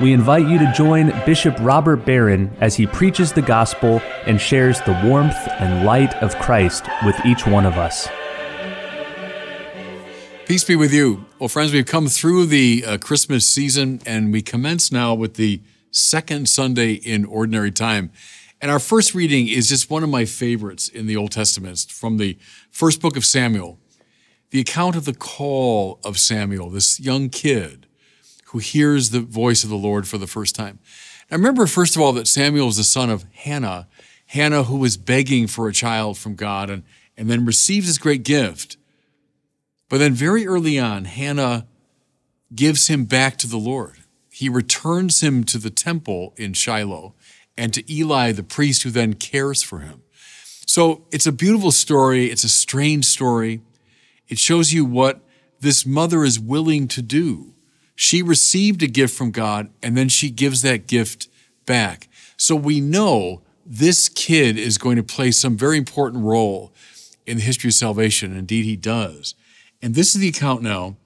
we invite you to join Bishop Robert Barron as he preaches the gospel and shares the warmth and light of Christ with each one of us. Peace be with you. Well, friends, we've come through the uh, Christmas season and we commence now with the second Sunday in Ordinary Time. And our first reading is just one of my favorites in the Old Testament from the first book of Samuel. The account of the call of Samuel, this young kid who hears the voice of the Lord for the first time. Now remember, first of all, that Samuel was the son of Hannah, Hannah who was begging for a child from God and, and then receives this great gift. But then very early on, Hannah gives him back to the Lord. He returns him to the temple in Shiloh and to Eli, the priest, who then cares for him. So it's a beautiful story. It's a strange story. It shows you what this mother is willing to do she received a gift from God and then she gives that gift back. So we know this kid is going to play some very important role in the history of salvation. Indeed, he does. And this is the account now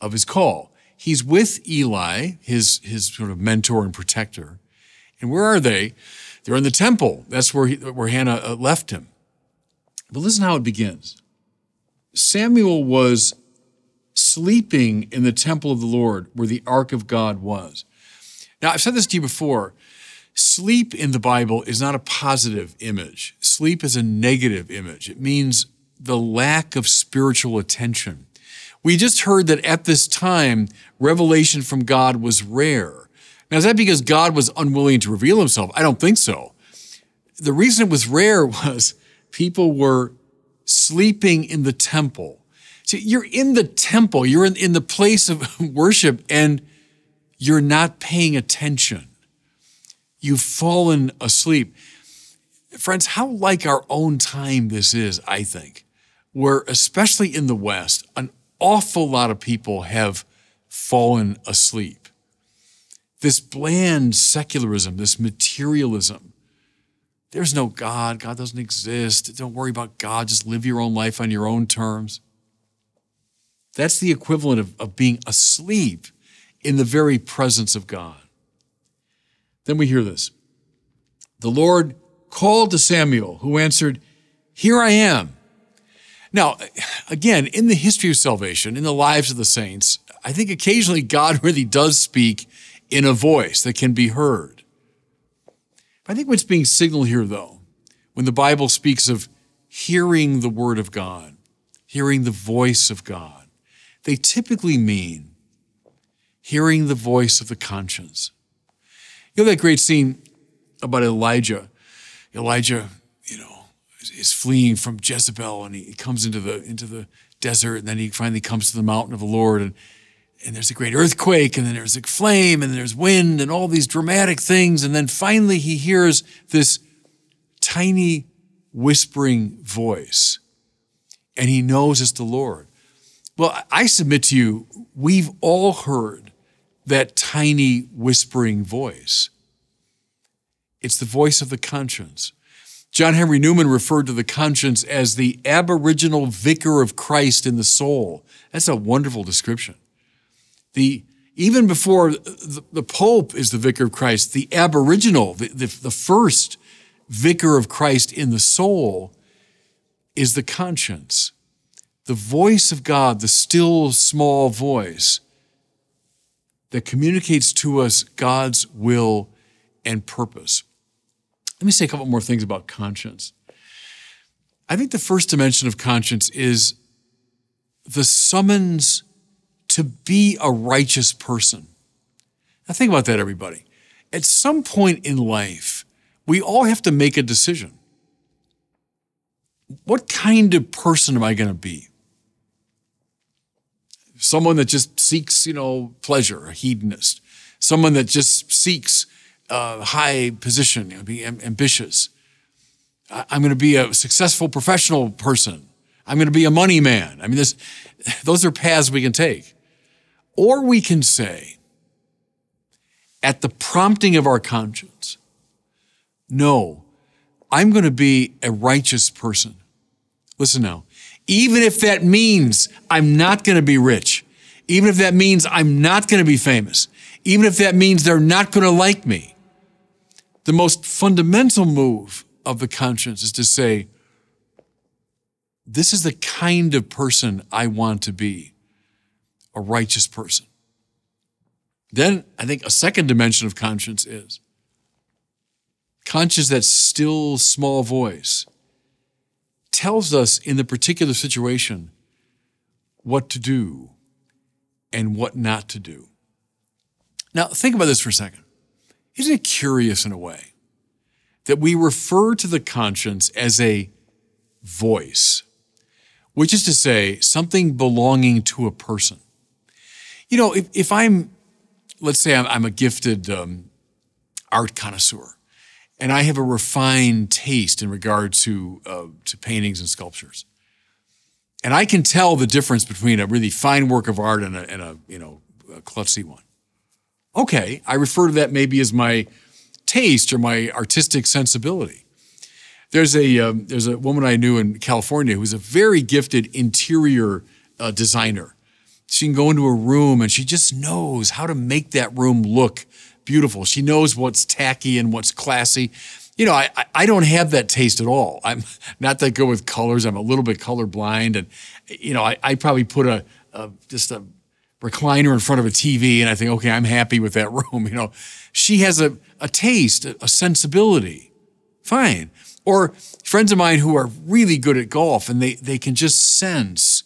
of his call. He's with Eli, his, his sort of mentor and protector. And where are they? They're in the temple. That's where, he, where Hannah uh, left him. But listen how it begins. Samuel was sleeping in the temple of the Lord where the ark of God was. Now, I've said this to you before. Sleep in the Bible is not a positive image. Sleep is a negative image. It means the lack of spiritual attention. We just heard that at this time, revelation from God was rare. Now, is that because God was unwilling to reveal himself? I don't think so. The reason it was rare was people were sleeping in the temple See, you're in the temple, you're in, in the place of worship, and you're not paying attention. You've fallen asleep. Friends, how like our own time this is, I think, where, especially in the West, an awful lot of people have fallen asleep. This bland secularism, this materialism, there's no God. God doesn't exist. Don't worry about God. Just live your own life on your own terms. That's the equivalent of, of being asleep in the very presence of God. Then we hear this. The Lord called to Samuel, who answered, Here I am. Now, again, in the history of salvation, in the lives of the saints, I think occasionally God really does speak in a voice that can be heard. I think what's being signaled here, though, when the Bible speaks of hearing the word of God, hearing the voice of God, they typically mean hearing the voice of the conscience. You know that great scene about Elijah? Elijah, you know, is fleeing from Jezebel and he comes into the into the desert and then he finally comes to the mountain of the Lord and and there's a great earthquake and then there's a flame and there's wind and all these dramatic things and then finally he hears this tiny whispering voice and he knows it's the Lord. Well, I submit to you, we've all heard that tiny whispering voice. It's the voice of the conscience. John Henry Newman referred to the conscience as the aboriginal vicar of Christ in the soul. That's a wonderful description. The even before the, the Pope is the vicar of Christ, the aboriginal, the, the, the first vicar of Christ in the soul is the conscience the voice of God, the still small voice that communicates to us God's will and purpose. Let me say a couple more things about conscience. I think the first dimension of conscience is the summons to be a righteous person. Now, think about that, everybody. At some point in life, we all have to make a decision. What kind of person am I going to be? Someone that just seeks, you know, pleasure, a hedonist, someone that just seeks uh, high position, you know, be ambitious. I'm going to be a successful professional person. I'm going to be a money man. I mean, this, those are paths we can take. Or we can say, at the prompting of our conscience, no, I'm going to be a righteous person. Listen now, even if that means I'm not going to be rich, even if that means I'm not going to be famous, even if that means they're not going to like me, the most fundamental move of the conscience is to say, this is the kind of person I want to be a righteous person. Then I think a second dimension of conscience is conscience, that still small voice, tells us in the particular situation what to do and what not to do. Now, think about this for a second. Isn't it curious in a way that we refer to the conscience as a voice, which is to say, something belonging to a person? You know, if, if I'm, let's say I'm, I'm a gifted um, art connoisseur, and I have a refined taste in regard to, uh, to paintings and sculptures. And I can tell the difference between a really fine work of art and a, and a you know, a klutzy one. Okay, I refer to that maybe as my taste or my artistic sensibility. There's a, um, there's a woman I knew in California who's a very gifted interior uh, designer. She can go into a room and she just knows how to make that room look beautiful. She knows what's tacky and what's classy. You know, I, I don't have that taste at all. I'm not that good with colors. I'm a little bit colorblind. And, you know, I, I probably put a, a just a recliner in front of a TV and I think, okay, I'm happy with that room. You know, she has a, a taste, a, a sensibility. Fine. Or friends of mine who are really good at golf and they, they can just sense,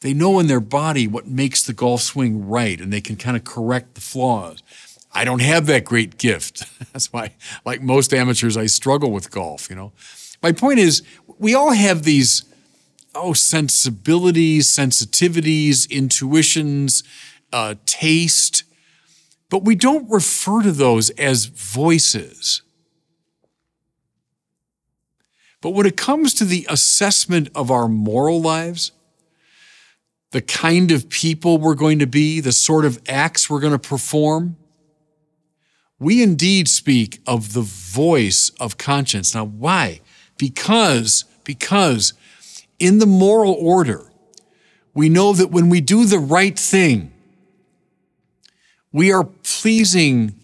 they know in their body what makes the golf swing right and they can kind of correct the flaws. I don't have that great gift. That's why, like most amateurs, I struggle with golf, you know. My point is, we all have these, oh, sensibilities, sensitivities, intuitions, uh, taste, but we don't refer to those as voices. But when it comes to the assessment of our moral lives, the kind of people we're going to be, the sort of acts we're going to perform, we indeed speak of the voice of conscience. Now, why? Because, because in the moral order, we know that when we do the right thing, we are pleasing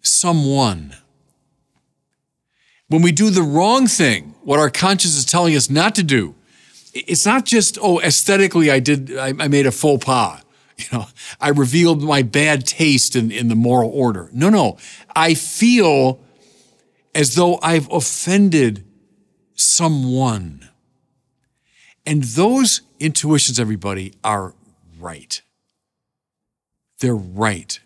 someone. When we do the wrong thing, what our conscience is telling us not to do, it's not just, oh, aesthetically, I did, I, made a faux pas you know, I revealed my bad taste in, in the moral order. No, no. I feel as though I've offended someone. And those intuitions, everybody, are right. They're right.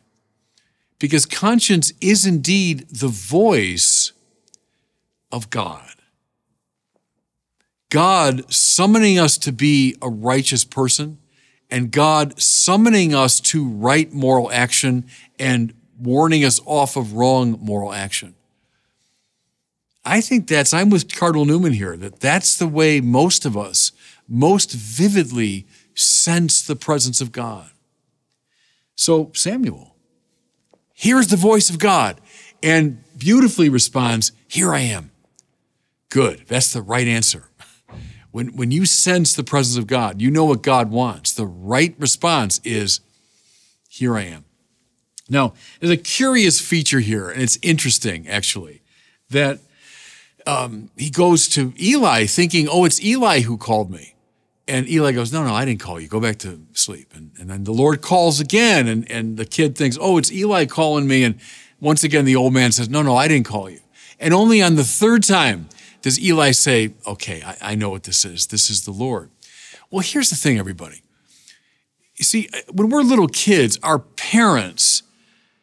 Because conscience is indeed the voice of God. God summoning us to be a righteous person and God summoning us to right moral action and warning us off of wrong moral action. I think that's, I'm with Cardinal Newman here, that that's the way most of us most vividly sense the presence of God. So Samuel hears the voice of God and beautifully responds, Here I am. Good. That's the right answer. When, when you sense the presence of God, you know what God wants. The right response is, Here I am. Now, there's a curious feature here, and it's interesting actually, that um, he goes to Eli thinking, Oh, it's Eli who called me. And Eli goes, No, no, I didn't call you. Go back to sleep. And, and then the Lord calls again, and, and the kid thinks, Oh, it's Eli calling me. And once again, the old man says, No, no, I didn't call you. And only on the third time, does Eli say, okay, I, I know what this is. This is the Lord? Well, here's the thing, everybody. You see, when we're little kids, our parents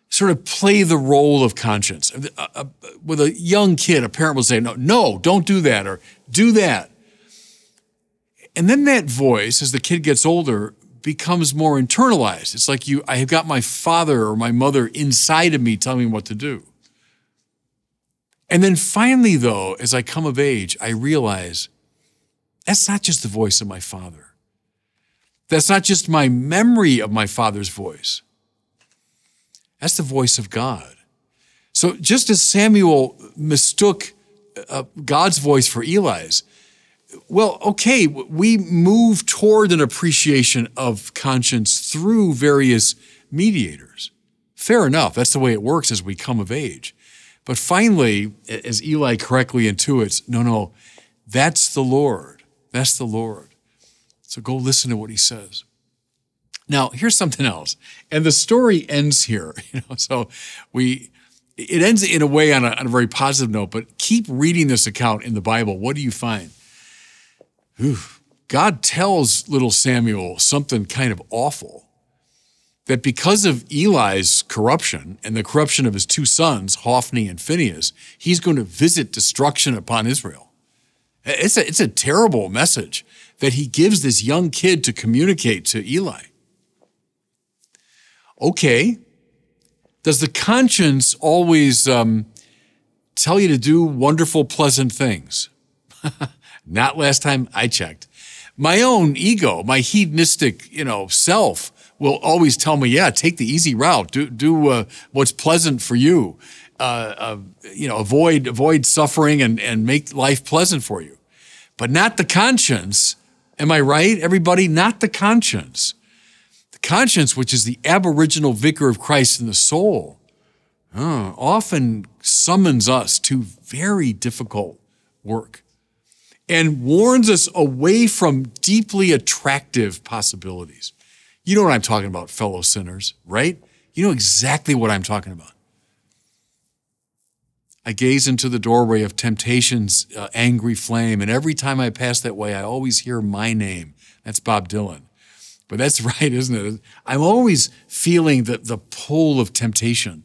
sort of play the role of conscience. Uh, uh, with a young kid, a parent will say, no, no, don't do that, or do that. And then that voice, as the kid gets older, becomes more internalized. It's like you, I have got my father or my mother inside of me telling me what to do. And then finally, though, as I come of age, I realize that's not just the voice of my father. That's not just my memory of my father's voice. That's the voice of God. So just as Samuel mistook uh, God's voice for Eli's, well, okay, we move toward an appreciation of conscience through various mediators. Fair enough. That's the way it works as we come of age. But finally, as Eli correctly intuits, no, no, that's the Lord. That's the Lord. So go listen to what he says. Now, here's something else. And the story ends here. You know, so we it ends in a way on a, on a very positive note, but keep reading this account in the Bible. What do you find? Whew. God tells little Samuel something kind of awful that because of Eli's corruption and the corruption of his two sons, Hophni and Phinehas, he's going to visit destruction upon Israel. It's a, it's a terrible message that he gives this young kid to communicate to Eli. Okay, does the conscience always um, tell you to do wonderful, pleasant things? Not last time I checked. My own ego, my hedonistic, you know, self will always tell me, yeah, take the easy route. Do, do uh, what's pleasant for you. Uh, uh, you know, avoid, avoid suffering and, and make life pleasant for you. But not the conscience. Am I right, everybody? Not the conscience. The conscience, which is the aboriginal vicar of Christ in the soul, often summons us to very difficult work and warns us away from deeply attractive possibilities. You know what I'm talking about, fellow sinners, right? You know exactly what I'm talking about. I gaze into the doorway of temptation's uh, angry flame, and every time I pass that way, I always hear my name. That's Bob Dylan. But that's right, isn't it? I'm always feeling the, the pull of temptation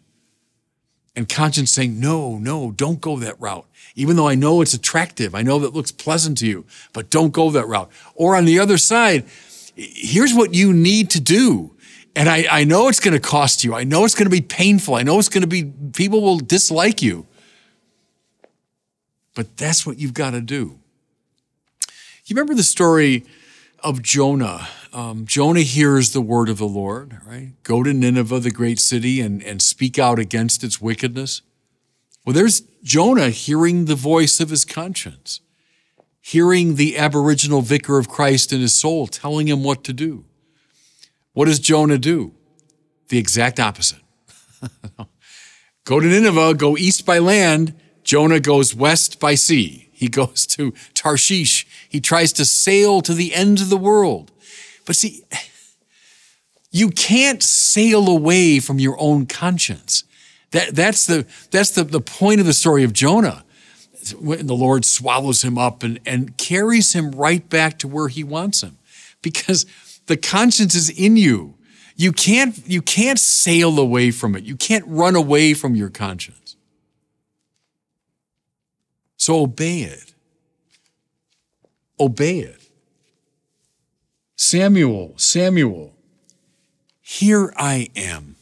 and conscience saying, no, no, don't go that route. Even though I know it's attractive, I know that looks pleasant to you, but don't go that route. Or on the other side, here's what you need to do. And I, I know it's going to cost you. I know it's going to be painful. I know it's going to be, people will dislike you. But that's what you've got to do. You remember the story of Jonah. Um, Jonah hears the word of the Lord, right? Go to Nineveh, the great city, and, and speak out against its wickedness. Well, there's Jonah hearing the voice of his conscience, hearing the aboriginal vicar of Christ in his soul telling him what to do. What does Jonah do? The exact opposite. go to Nineveh, go east by land. Jonah goes west by sea. He goes to Tarshish. He tries to sail to the ends of the world. But see, you can't sail away from your own conscience. That, that's the, that's the, the point of the story of Jonah. When the Lord swallows him up and, and carries him right back to where he wants him. Because the conscience is in you. You can't, you can't sail away from it. You can't run away from your conscience. So obey it. Obey it. Samuel, Samuel, here I am.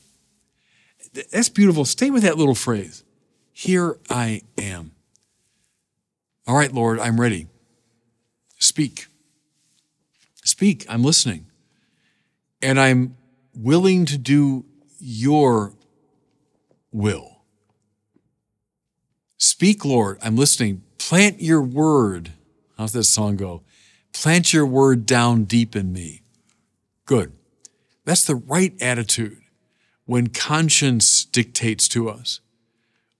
That's beautiful. Stay with that little phrase. Here I am. All right, Lord, I'm ready. Speak. Speak. I'm listening. And I'm willing to do your will. Speak, Lord, I'm listening. Plant your word. How's that song go? Plant your word down deep in me. Good. That's the right attitude when conscience dictates to us,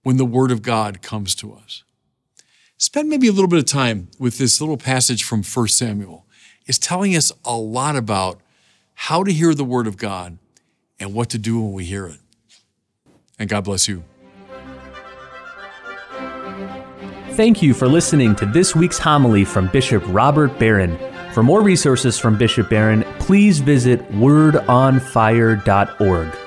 when the word of God comes to us. Spend maybe a little bit of time with this little passage from 1 Samuel. It's telling us a lot about how to hear the word of God and what to do when we hear it. And God bless you. Thank you for listening to this week's homily from Bishop Robert Barron. For more resources from Bishop Barron, please visit wordonfire.org.